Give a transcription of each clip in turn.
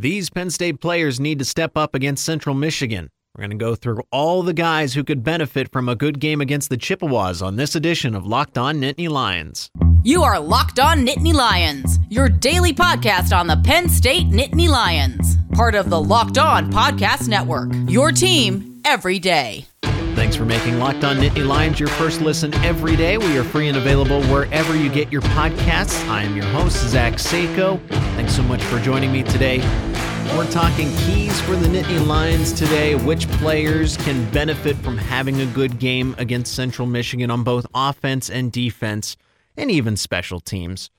These Penn State players need to step up against Central Michigan. We're going to go through all the guys who could benefit from a good game against the Chippewas on this edition of Locked On Nittany Lions. You are Locked On Nittany Lions, your daily podcast on the Penn State Nittany Lions, part of the Locked On Podcast Network. Your team every day. Thanks for making Locked On Nittany Lions your first listen every day. We are free and available wherever you get your podcasts. I am your host, Zach Seyko. Thanks so much for joining me today. We're talking keys for the Nittany Lions today. Which players can benefit from having a good game against Central Michigan on both offense and defense, and even special teams.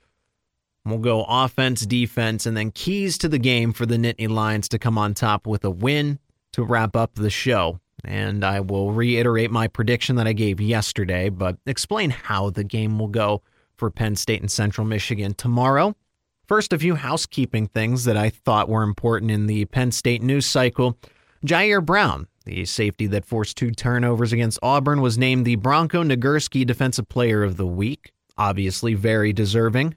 We'll go offense, defense, and then keys to the game for the Nittany Lions to come on top with a win to wrap up the show. And I will reiterate my prediction that I gave yesterday, but explain how the game will go for Penn State and Central Michigan tomorrow. First, a few housekeeping things that I thought were important in the Penn State news cycle. Ji'Ayir Brown, the safety that forced two turnovers against Auburn, was named the Bronco Nagurski Defensive Player of the Week. Obviously, very deserving.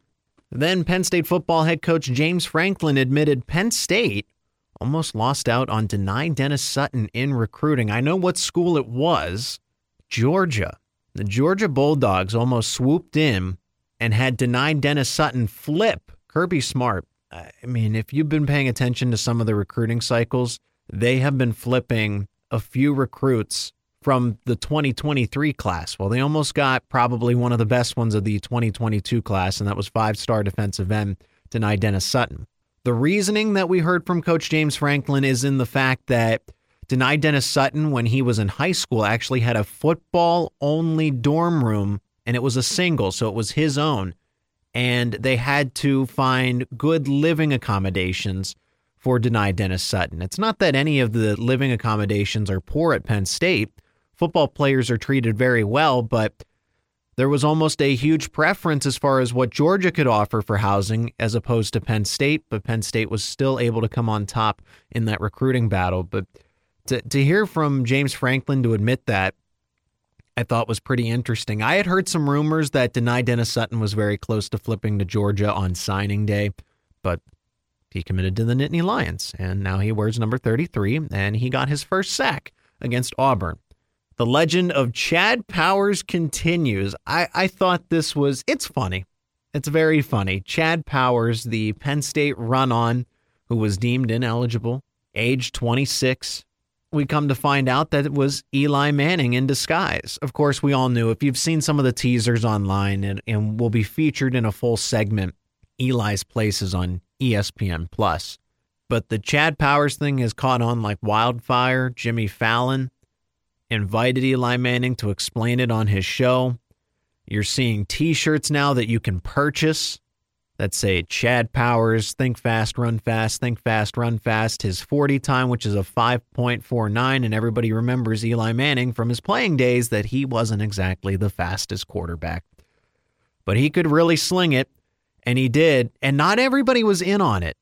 Then, Penn State football head coach James Franklin admitted Penn State almost lost out on Dani Dennis Sutton in recruiting. I know what school it was Georgia. The Georgia Bulldogs almost swooped in and had Dani Dennis Sutton flip Kirby Smart, I mean, if you've been paying attention to some of the recruiting cycles, they have been flipping a few recruits from the 2023 class. Well, they almost got probably one of the best ones of the 2022 class, and that was five star defensive end Dani Dennis Sutton. The reasoning that we heard from Coach James Franklin is in the fact that Dani Dennis Sutton, when he was in high school, actually had a football only dorm room, and it was a single, so it was his own and they had to find good living accommodations for Dani Dennis Sutton. It's not that any of the living accommodations are poor at Penn State. Football players are treated very well, but there was almost a huge preference as far as what Georgia could offer for housing as opposed to Penn State, but Penn State was still able to come on top in that recruiting battle. But to, to hear from James Franklin to admit that I thought was pretty interesting. I had heard some rumors that Dani Dennis Sutton was very close to flipping to Georgia on signing day, but he committed to the Nittany Lions, and now he wears number 33, and he got his first sack against Auburn. The legend of Chad Powers continues. I, I thought this was, it's funny. It's very funny. Chad Powers, the Penn State run on, who was deemed ineligible, age 26, we come to find out that it was Eli Manning in disguise. Of course, we all knew if you've seen some of the teasers online and, and will be featured in a full segment, Eli's places on ESPN Plus. But the Chad Powers thing has caught on like wildfire. Jimmy Fallon invited Eli Manning to explain it on his show. You're seeing t shirts now that you can purchase that say Chad Powers, think fast, run fast, think fast, run fast. His 40 time, which is a 5.49. And everybody remembers Eli Manning from his playing days that he wasn't exactly the fastest quarterback. But he could really sling it, and he did. And not everybody was in on it.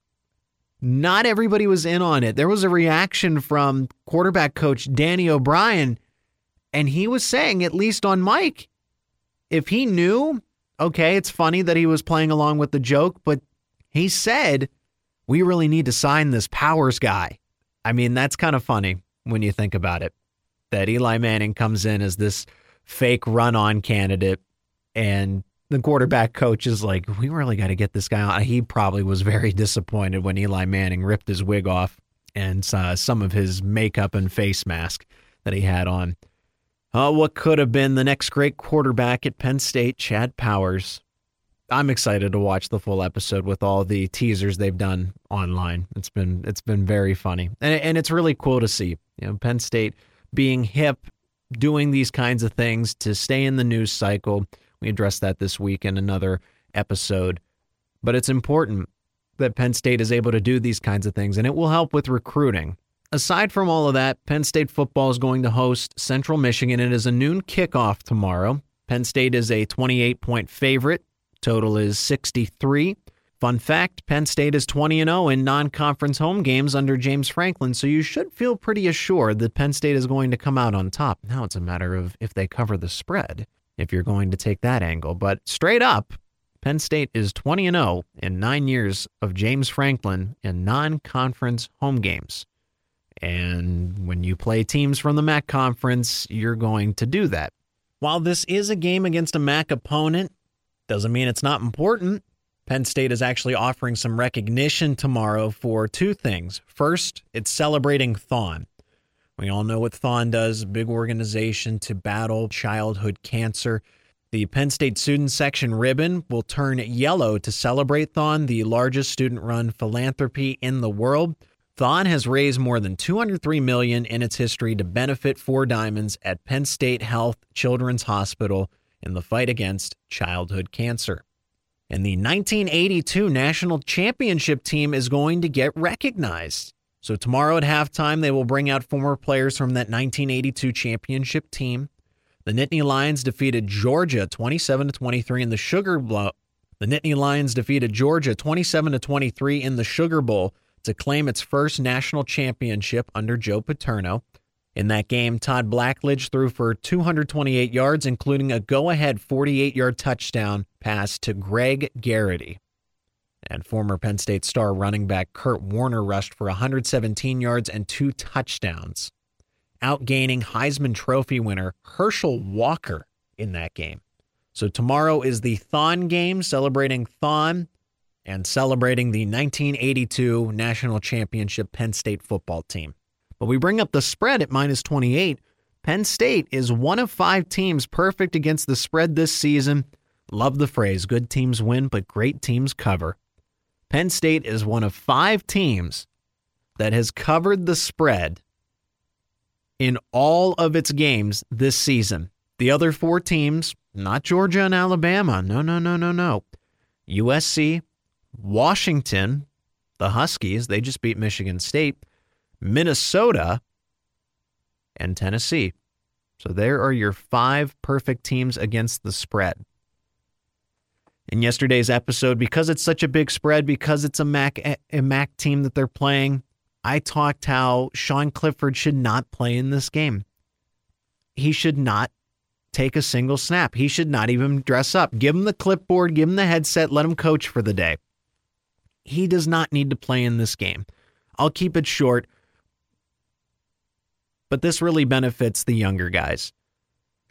Not everybody was in on it. There was a reaction from quarterback coach Danny O'Brien, and he was saying, at least on mic, if he knew okay, it's funny that he was playing along with the joke, but he said, we really need to sign this Powers guy. I mean, that's kind of funny when you think about it. That Eli Manning comes in as this fake run on candidate, and the quarterback coach is like, we really got to get this guy on. He probably was very disappointed when Eli Manning ripped his wig off and uh, some of his makeup and face mask that he had on. Oh, what could have been the next great quarterback at Penn State, Chad Powers. I'm excited to watch the full episode with all the teasers they've done online. It's been it's been very funny, and and it's really cool to see. You know, Penn State being hip, doing these kinds of things to stay in the news cycle. We addressed that this week in another episode, but it's important that Penn State is able to do these kinds of things, and it will help with recruiting. Aside from all of that, Penn State football is going to host Central Michigan. It is a noon kickoff tomorrow. Penn State is a 28 point favorite. Total is 63. Fun fact Penn State is 20 0 in non conference home games under James Franklin, so you should feel pretty assured that Penn State is going to come out on top. Now it's a matter of if they cover the spread, if you're going to take that angle. But straight up, Penn State is 20 and 0 in 9 years of James Franklin in non-conference home games. And when you play teams from the MAC conference, you're going to do that. While this is a game against a MAC opponent, doesn't mean it's not important. Penn State is actually offering some recognition tomorrow for two things. First, it's celebrating Thon. We all know what Thon does, big organization to battle childhood cancer. The Penn State Student Section ribbon will turn yellow to celebrate Thon, the largest student run philanthropy in the world. Thon has raised more than 203 million in its history to benefit Four Diamonds at Penn State Health Children's Hospital in the fight against childhood cancer. And the 1982 national championship team is going to get recognized. So tomorrow at halftime, they will bring out former players from that 1982 championship team. The Nittany Lions defeated Georgia 27 to 23 in the Sugar Bowl. The Nittany Lions defeated Georgia 27 to 23 in the Sugar Bowl to claim its first national championship under Joe Paterno. In that game, Todd Blackledge threw for 228 yards, including a go ahead 48 yard touchdown pass to Greg Garrity. And former Penn State star running back Curt Warner rushed for 117 yards and two touchdowns, outgaining Heisman Trophy winner Herschel Walker in that game. So tomorrow is the Thon game, celebrating Thon and celebrating the 1982 National Championship Penn State football team. But we bring up the spread at minus 28. Penn State is one of five teams perfect against the spread this season. Love the phrase good teams win, but great teams cover. Penn State is one of five teams that has covered the spread in all of its games this season. The other four teams, not Georgia and Alabama. No, no, no, no, no. USC, Washington, the Huskies, they just beat Michigan State, Minnesota, and Tennessee. So there are your five perfect teams against the spread. In yesterday's episode, because it's such a big spread, because it's a MAC a MAC team that they're playing, I talked how Sean Clifford should not play in this game. He should not take a single snap. He should not even dress up. Give him the clipboard, give him the headset, let him coach for the day. He does not need to play in this game. I'll keep it short, but this really benefits the younger guys.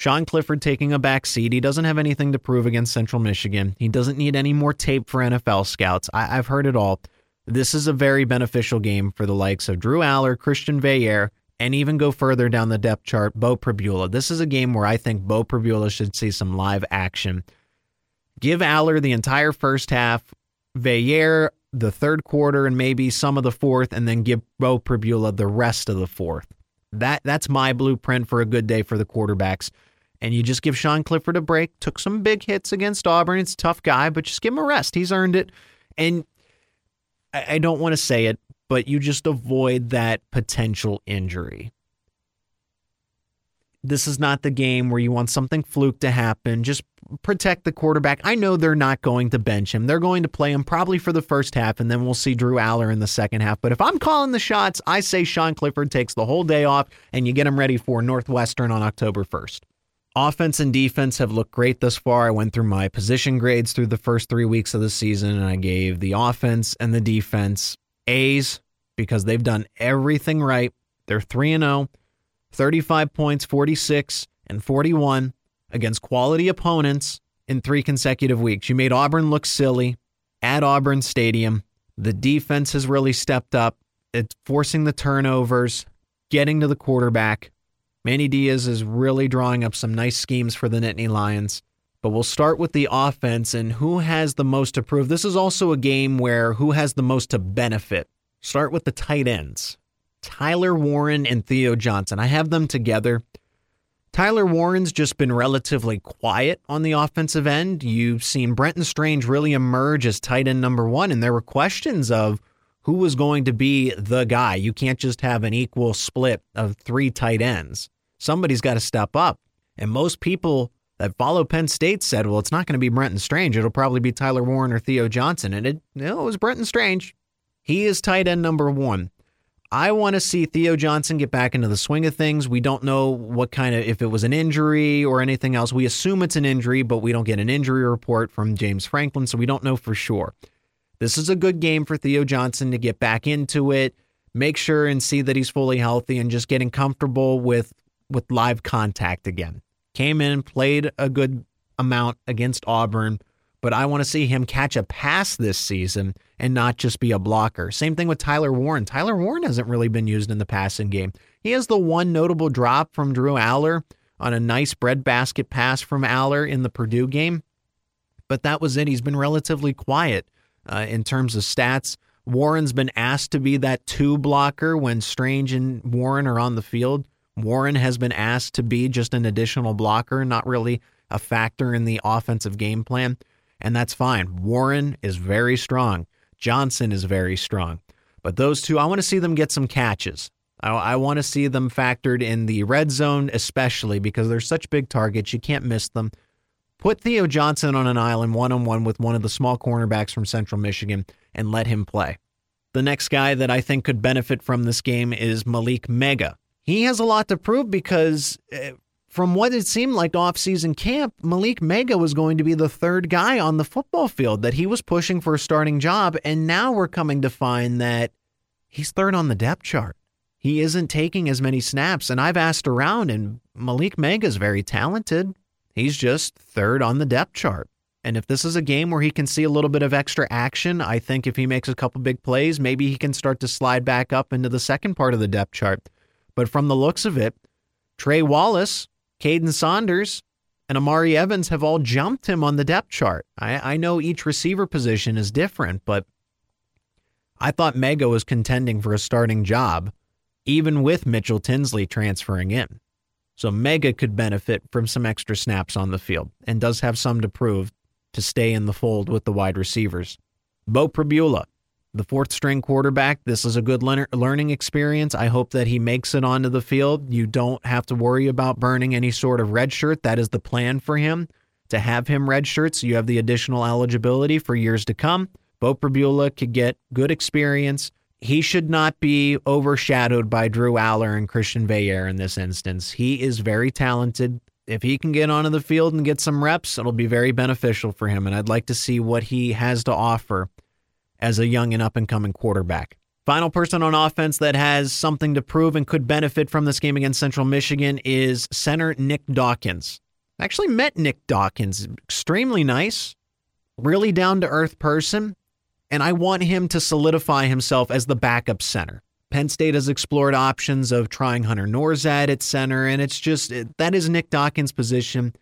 Sean Clifford taking a back seat. He doesn't have anything to prove against Central Michigan. He doesn't need any more tape for NFL scouts. I- have heard it all. This is a very beneficial game for the likes of Drew Allar, Christian Veilleux, and even go further down the depth chart, Beau Pribula. This is a game where I think Beau Pribula should see some live action. Give Allar the entire first half, Veilleux the third quarter and maybe some of the fourth, and then give Beau Pribula the rest of the fourth. That that's my blueprint for a good day for the quarterbacks. And you just give Sean Clifford a break. Took some big hits against Auburn. It's a tough guy, but just give him a rest. He's earned it. And I, I don't want to say it, but you just avoid that potential injury this is not the game where you want something fluke to happen. Just protect the quarterback. I know they're not going to bench him. They're going to play him probably for the first half, and then we'll see Drew Allar in the second half. But if I'm calling the shots, I say Sean Clifford takes the whole day off and you get him ready for Northwestern on October 1st. Offense and defense have looked great thus far. I went through my position grades through the first three weeks of the season, and I gave the offense and the defense A's because they've done everything right. They're 3 and 0. 35 points, 46, and 41 against quality opponents in three consecutive weeks. You made Auburn look silly at Auburn Stadium. The defense has really stepped up. It's forcing the turnovers, getting to the quarterback. Manny Diaz is really drawing up some nice schemes for the Nittany Lions. But we'll start with the offense and who has the most to prove. This is also a game where who has the most to benefit. Start with the tight ends. Tyler Warren and Theo Johnson. I have them together. Tyler Warren's just been relatively quiet on the offensive end. You've seen Brenton Strange really emerge as tight end number one, and there were questions of who was going to be the guy. You can't just have an equal split of three tight ends. Somebody's got to step up. And most people that follow Penn State said, well, it's not going to be Brenton Strange. It'll probably be Tyler Warren or Theo Johnson. And it, it was Brenton Strange. He is tight end number one. I want to see Theo Johnson get back into the swing of things. We don't know what kind of, if it was an injury or anything else. We assume it's an injury, but we don't get an injury report from James Franklin, so we don't know for sure. This is a good game for Theo Johnson to get back into it, make sure and see that he's fully healthy and just getting comfortable with with live contact again. Came in, played a good amount against Auburn, but I want to see him catch a pass this season and not just be a blocker. Same thing with Tyler Warren. Tyler Warren hasn't really been used in the passing game. He has the one notable drop from Drew Allar on a nice breadbasket pass from Allar in the Purdue game, but that was it. He's been relatively quiet uh, in terms of stats. Warren's been asked to be that two blocker when Strange and Warren are on the field. Warren has been asked to be just an additional blocker, not really a factor in the offensive game plan and that's fine. Warren is very strong. Johnson is very strong. But those two, I want to see them get some catches. I, I want to see them factored in the red zone, especially because they're such big targets. You can't miss them. Put Theo Johnson on an island one on one with one of the small cornerbacks from Central Michigan and let him play. The next guy that I think could benefit from this game is Malick Meiga. He has a lot to prove because eh, from what it seemed like off-season camp, Malick Meiga was going to be the third guy on the football field that he was pushing for a starting job, and now we're coming to find that he's third on the depth chart. He isn't taking as many snaps, and I've asked around, and Malick Meiga is very talented. He's just third on the depth chart. And if this is a game where he can see a little bit of extra action, I think if he makes a couple big plays, maybe he can start to slide back up into the second part of the depth chart. But from the looks of it, Trey Wallace, Kaden Saunders and Amari Evans have all jumped him on the depth chart. I, I know each receiver position is different, but I thought Meiga was contending for a starting job, even with Mitchell Tinsley transferring in. So Meiga could benefit from some extra snaps on the field and does have some to prove to stay in the fold with the wide receivers. Beau Pribula, the fourth string quarterback. This is a good learning experience. I hope that he makes it onto the field. You don't have to worry about burning any sort of red shirt. That is the plan for him to have him red shirt so you have the additional eligibility for years to come. Beau Pribula could get good experience. He should not be overshadowed by Drew Allar and Christian Veilleux in this instance. He is very talented. If he can get onto the field and get some reps, it'll be very beneficial for him. And I'd like to see what he has to offer as a young and up and coming quarterback. Final person on offense that has something to prove and could benefit from this game against Central Michigan is center Nick Dawkins. I actually met Nick Dawkins, extremely nice, really down to earth person, and I want him to solidify himself as the backup center. Penn State has explored options of trying Hunter Nourzad at center, and it's just that is Nick Dawkins' position.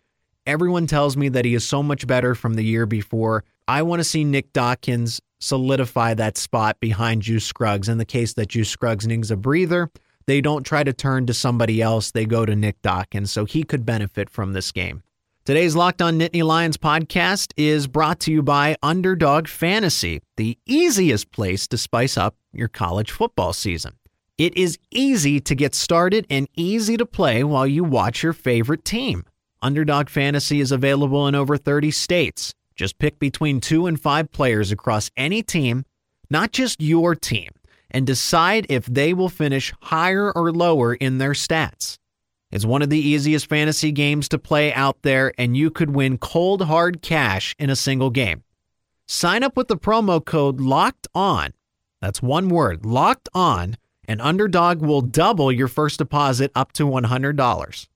Everyone tells me that he is so much better from the year before. I want to see Nick Dawkins solidify that spot behind Juice Scruggs. In the case that Juice Scruggs needs a breather, they don't try to turn to somebody else. They go to Nick Dawkins, so he could benefit from this game. Today's Locked On Nittany Lions podcast is brought to you by Underdog Fantasy, the easiest place to spice up your college football season. It is easy to get started and easy to play while you watch your favorite team. Underdog Fantasy is available in over 30 states. Just pick between two and five players across any team, not just your team, and decide if they will finish higher or lower in their stats. It's one of the easiest fantasy games to play out there, and you could win cold hard cash in a single game. Sign up with the promo code LOCKED ON. That's one word, locked on, and Underdog will double your first deposit up to $100.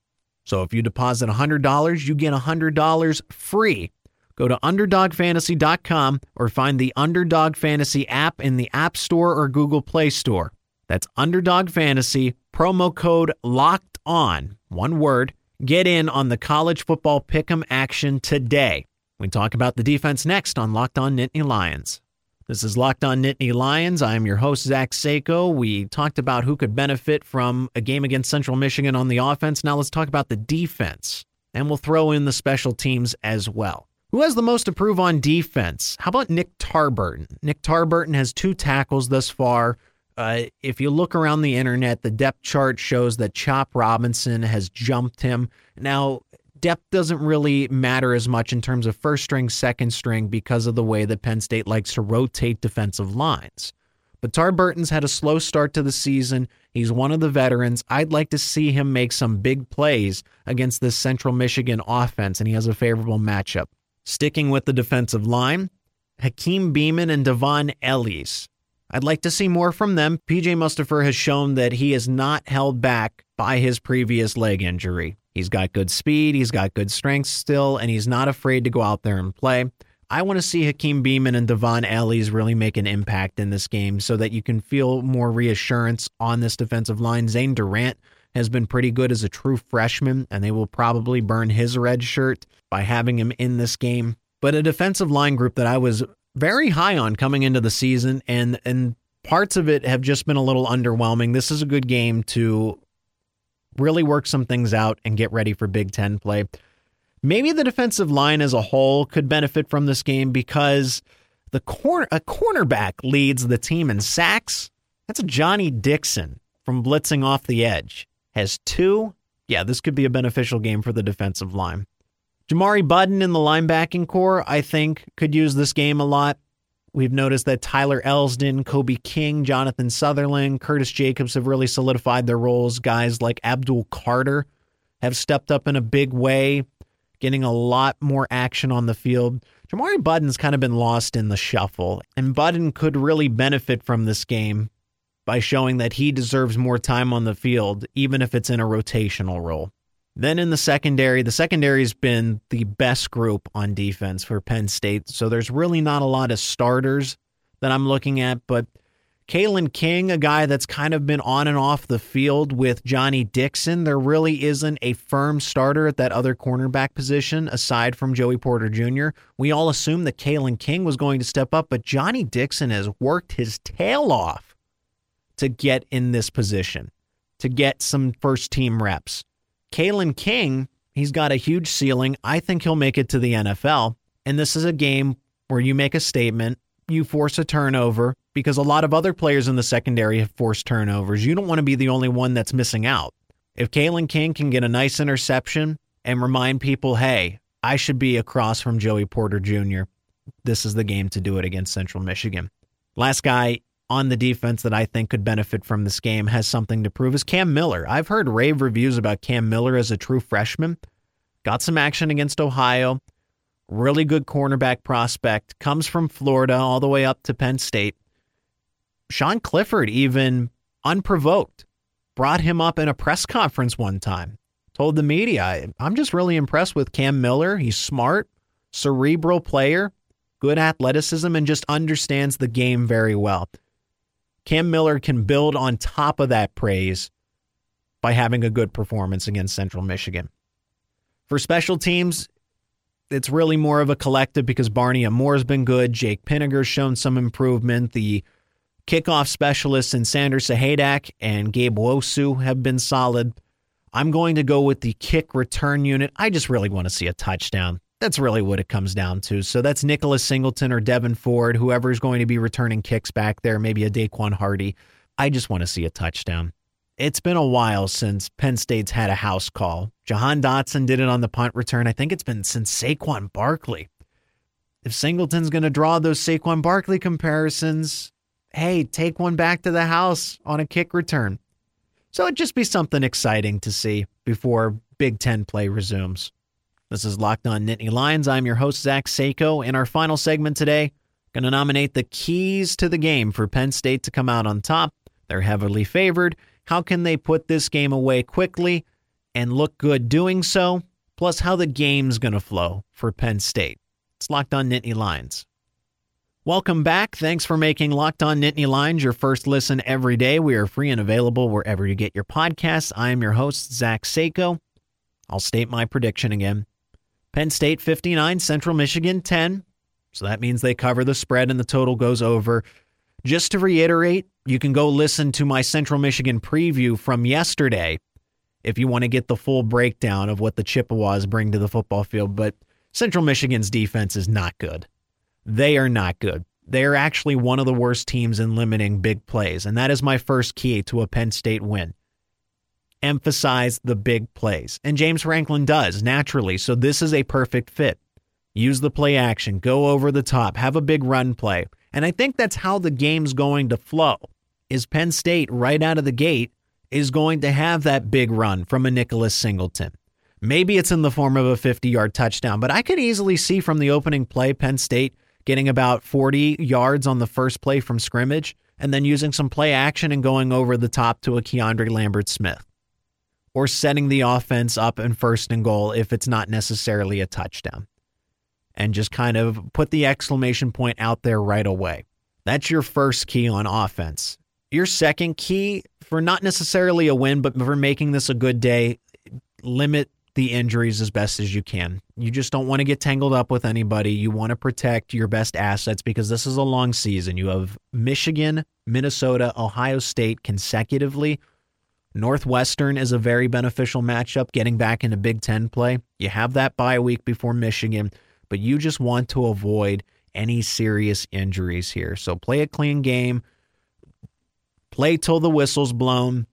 So if you deposit $100, you get $100 free Go to UnderdogFantasy.com or find the Underdog Fantasy app in the App Store or Google Play Store. That's Underdog Fantasy, promo code LOCKED ON, one word. Get in on the college football pick'em action today. We talk about the defense next on Locked On Nittany Lions. This is Locked On Nittany Lions. I am your host, Zach Seiko. We talked about who could benefit from a game against Central Michigan on the offense. Now let's talk about the defense, and we'll throw in the special teams as well. Who has the most to prove on defense? How about Nick Tarburton? Nick Tarburton has two tackles thus far. Uh, if you look around the internet, the depth chart shows that Chop Robinson has jumped him. Now, depth doesn't really matter as much in terms of first string, second string because of the way that Penn State likes to rotate defensive lines. But Tarburton's had a slow start to the season. He's one of the veterans. I'd like to see him make some big plays against this Central Michigan offense, and he has a favorable matchup. Sticking with the defensive line, Hakeem Beamon and Dvon Ellis. I'd like to see more from them. PJ Mustipher has shown that he is not held back by his previous leg injury. He's got good speed, he's got good strength still, and he's not afraid to go out there and play. I want to see Hakeem Beamon and Dvon Ellis really make an impact in this game so that you can feel more reassurance on this defensive line. Zane Durant has been pretty good as a true freshman, and they will probably burn his red shirt by having him in this game. But a defensive line group that I was very high on coming into the season, and and parts of it have just been a little underwhelming. This is a good game to really work some things out and get ready for Big Ten play. Maybe the defensive line as a whole could benefit from this game because the corner a cornerback leads the team in sacks. That's Johnny Dixon from blitzing off the edge. Has two. Yeah, this could be a beneficial game for the defensive line. Jamari Buddin in the linebacking core, I think, could use this game a lot. We've noticed that Tyler Elsdon, Kobe King, Jonathan Sutherland, Curtis Jacobs have really solidified their roles. Guys like Abdul Carter have stepped up in a big way, getting a lot more action on the field. Jamari Buddin's kind of been lost in the shuffle, and Buddin could really benefit from this game by showing that he deserves more time on the field, even if it's in a rotational role. Then in the secondary, the secondary's been the best group on defense for Penn State. So there's really not a lot of starters that I'm looking at, but Kalen King, a guy that's kind of been on and off the field with Johnny Dixon, there really isn't a firm starter at that other cornerback position aside from Joey Porter Jr. We all assumed that Kalen King was going to step up, but Johnny Dixon has worked his tail off to get in this position, to get some first team reps. Kalen King, he's got a huge ceiling. I think he'll make it to the NFL. And this is a game where you make a statement, you force a turnover, because a lot of other players in the secondary have forced turnovers. You don't want to be the only one that's missing out. If Kalen King can get a nice interception and remind people, hey, I should be across from Joey Porter Jr., this is the game to do it against Central Michigan. Last guy on the defense that I think could benefit from this game has something to prove is Cam Miller. I've heard rave reviews about Cam Miller as a true freshman. Got some action against Ohio. Really good cornerback prospect. Comes from Florida all the way up to Penn State. Sean Clifford, even unprovoked, brought him up in a press conference one time. Told the media, I'm just really impressed with Cam Miller. He's smart, cerebral player, good athleticism, and just understands the game very well. Cam Miller can build on top of that praise by having a good performance against Central Michigan. For special teams, it's really more of a collective because Barney Amor's been good. Jake Pinegar's shown some improvement. The kickoff specialists in Sanders Sahaydak and Gabe Wosu have been solid. I'm going to go with the kick return unit. I just really want to see a touchdown. That's really what it comes down to. So that's Nicholas Singleton or Devyn Ford, whoever's going to be returning kicks back there, maybe a Daquan Hardy. I just want to see a touchdown. It's been a while since Penn State's had a house call. Jahan Dotson did it on the punt return. I think it's been since Saquon Barkley. If Singleton's going to draw those Saquon Barkley comparisons, hey, take one back to the house on a kick return. So it'd just be something exciting to see before Big Ten play resumes. This is Locked On Nittany Lions. I'm your host, Zach Seiko. In our final segment today, going to nominate the keys to the game for Penn State to come out on top. They're heavily favored. How can they put this game away quickly and look good doing so? Plus, how the game's going to flow for Penn State. It's Locked On Nittany Lions. Welcome back. Thanks for making Locked On Nittany Lions your first listen every day. We are free and available wherever you get your podcasts. I am your host, Zach Seiko. I'll state my prediction again. Penn State 59, Central Michigan 10. So that means they cover the spread and the total goes over. Just to reiterate, you can go listen to my Central Michigan preview from yesterday if you want to get the full breakdown of what the Chippewas bring to the football field. But Central Michigan's defense is not good. They are not good. They are actually one of the worst teams in limiting big plays. And that is my first key to a Penn State win emphasize the big plays. And James Franklin does naturally. So this is a perfect fit. Use the play action, go over the top, have a big run play. And I think that's how the game's going to flow. Is Penn State right out of the gate is going to have that big run from a Nicholas Singleton. Maybe it's in the form of a 50 yard touchdown, but I could easily see from the opening play Penn State getting about 40 yards on the first play from scrimmage and then using some play action and going over the top to a Keandre Lambert Smith or setting the offense up in first and goal if it's not necessarily a touchdown and just kind of put the exclamation point out there right away. That's your first key on offense. Your second key for not necessarily a win, but for making this a good day, limit the injuries as best as you can. You just don't want to get tangled up with anybody. You want to protect your best assets because this is a long season. You have Michigan, Minnesota, Ohio State consecutively. Northwestern is a very beneficial matchup getting back into Big Ten play. You have that bye week before Michigan, but you just want to avoid any serious injuries here. So play a clean game, play till the whistle's blown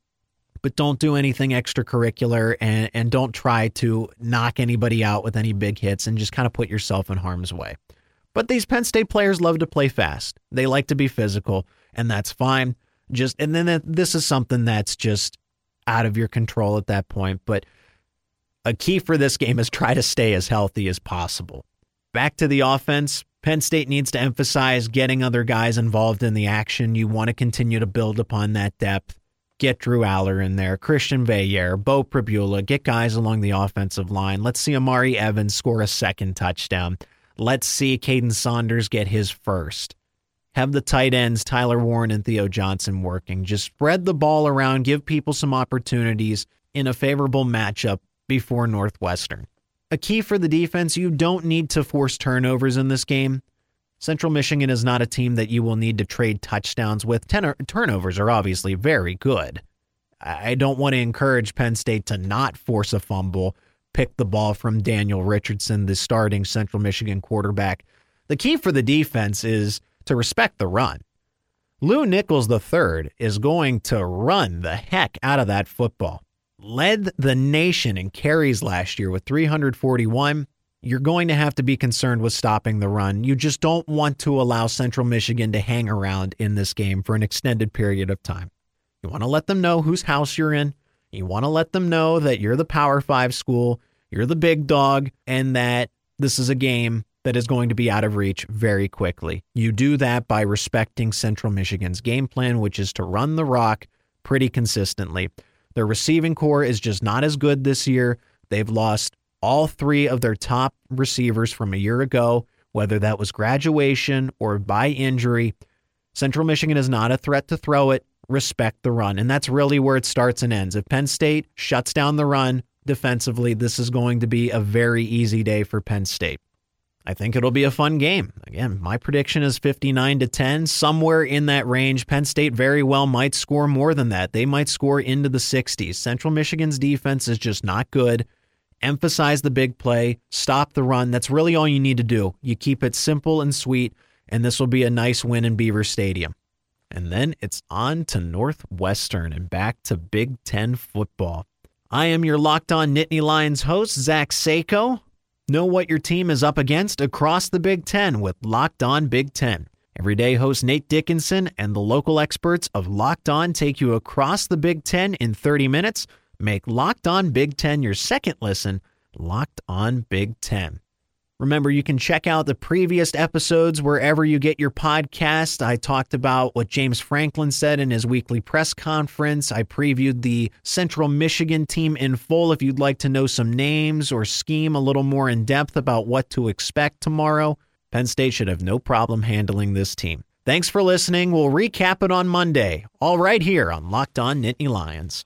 but don't do anything extracurricular and, and don't try to knock anybody out with any big hits and just kind of put yourself in harm's way. But these Penn State players love to play fast. They like to be physical, and that's fine. Just and then this is something that's just out of your control at that point. But a key for this game is try to stay as healthy as possible. Back to the offense. Penn State needs to emphasize getting other guys involved in the action. You want to continue to build upon that depth get Drew Allar in there, Christian Veilleux, Beau Pribula, get guys along the offensive line. Let's see Amari Evans score a second touchdown. Let's see Kaden Saunders get his first. Have the tight ends, Tyler Warren and Theo Johnson, working. Just spread the ball around, give people some opportunities in a favorable matchup before Northwestern. A key for the defense, you don't need to force turnovers in this game. Central Michigan is not a team that you will need to trade touchdowns with. Ten- turnovers are obviously very good. I don't want to encourage Penn State to not force a fumble, pick the ball from Daniel Richardson, the starting Central Michigan quarterback. The key for the defense is to respect the run. Lew Nichols III is going to run the heck out of that football. Led the nation in carries last year with 341 you're going to have to be concerned with stopping the run. You just don't want to allow Central Michigan to hang around in this game for an extended period of time. You want to let them know whose house you're in. You want to let them know that you're the Power Five school, you're the big dog, and that this is a game that is going to be out of reach very quickly. You do that by respecting Central Michigan's game plan, which is to run the rock pretty consistently. Their receiving core is just not as good this year. They've lost all three of their top receivers from a year ago, whether that was graduation or by injury. Central Michigan is not a threat to throw it. Respect the run. And that's really where it starts and ends. If Penn State shuts down the run defensively, this is going to be a very easy day for Penn State. I think it'll be a fun game. Again, my prediction is 59 to 10, somewhere in that range. Penn State very well might score more than that. They might score into the 60s. Central Michigan's defense is just not good emphasize the big play, stop the run. That's really all you need to do. You keep it simple and sweet, and this will be a nice win in Beaver Stadium. And then it's on to Northwestern and back to Big Ten football. I am your Locked On Nittany Lions host, Zach Seiko. Know what your team is up against across the Big Ten with Locked On Big Ten. Everyday host Nate Dickinson and the local experts of Locked On take you across the Big Ten in 30 minutes – Make Locked On Big Ten your second listen, Locked On Big Ten. Remember, you can check out the previous episodes wherever you get your podcast. I talked about what James Franklin said in his weekly press conference. I previewed the Central Michigan team in full if you'd like to know some names or scheme a little more in depth about what to expect tomorrow. Penn State should have no problem handling this team. Thanks for listening. We'll recap it on Monday, all right here on Locked On Nittany Lions.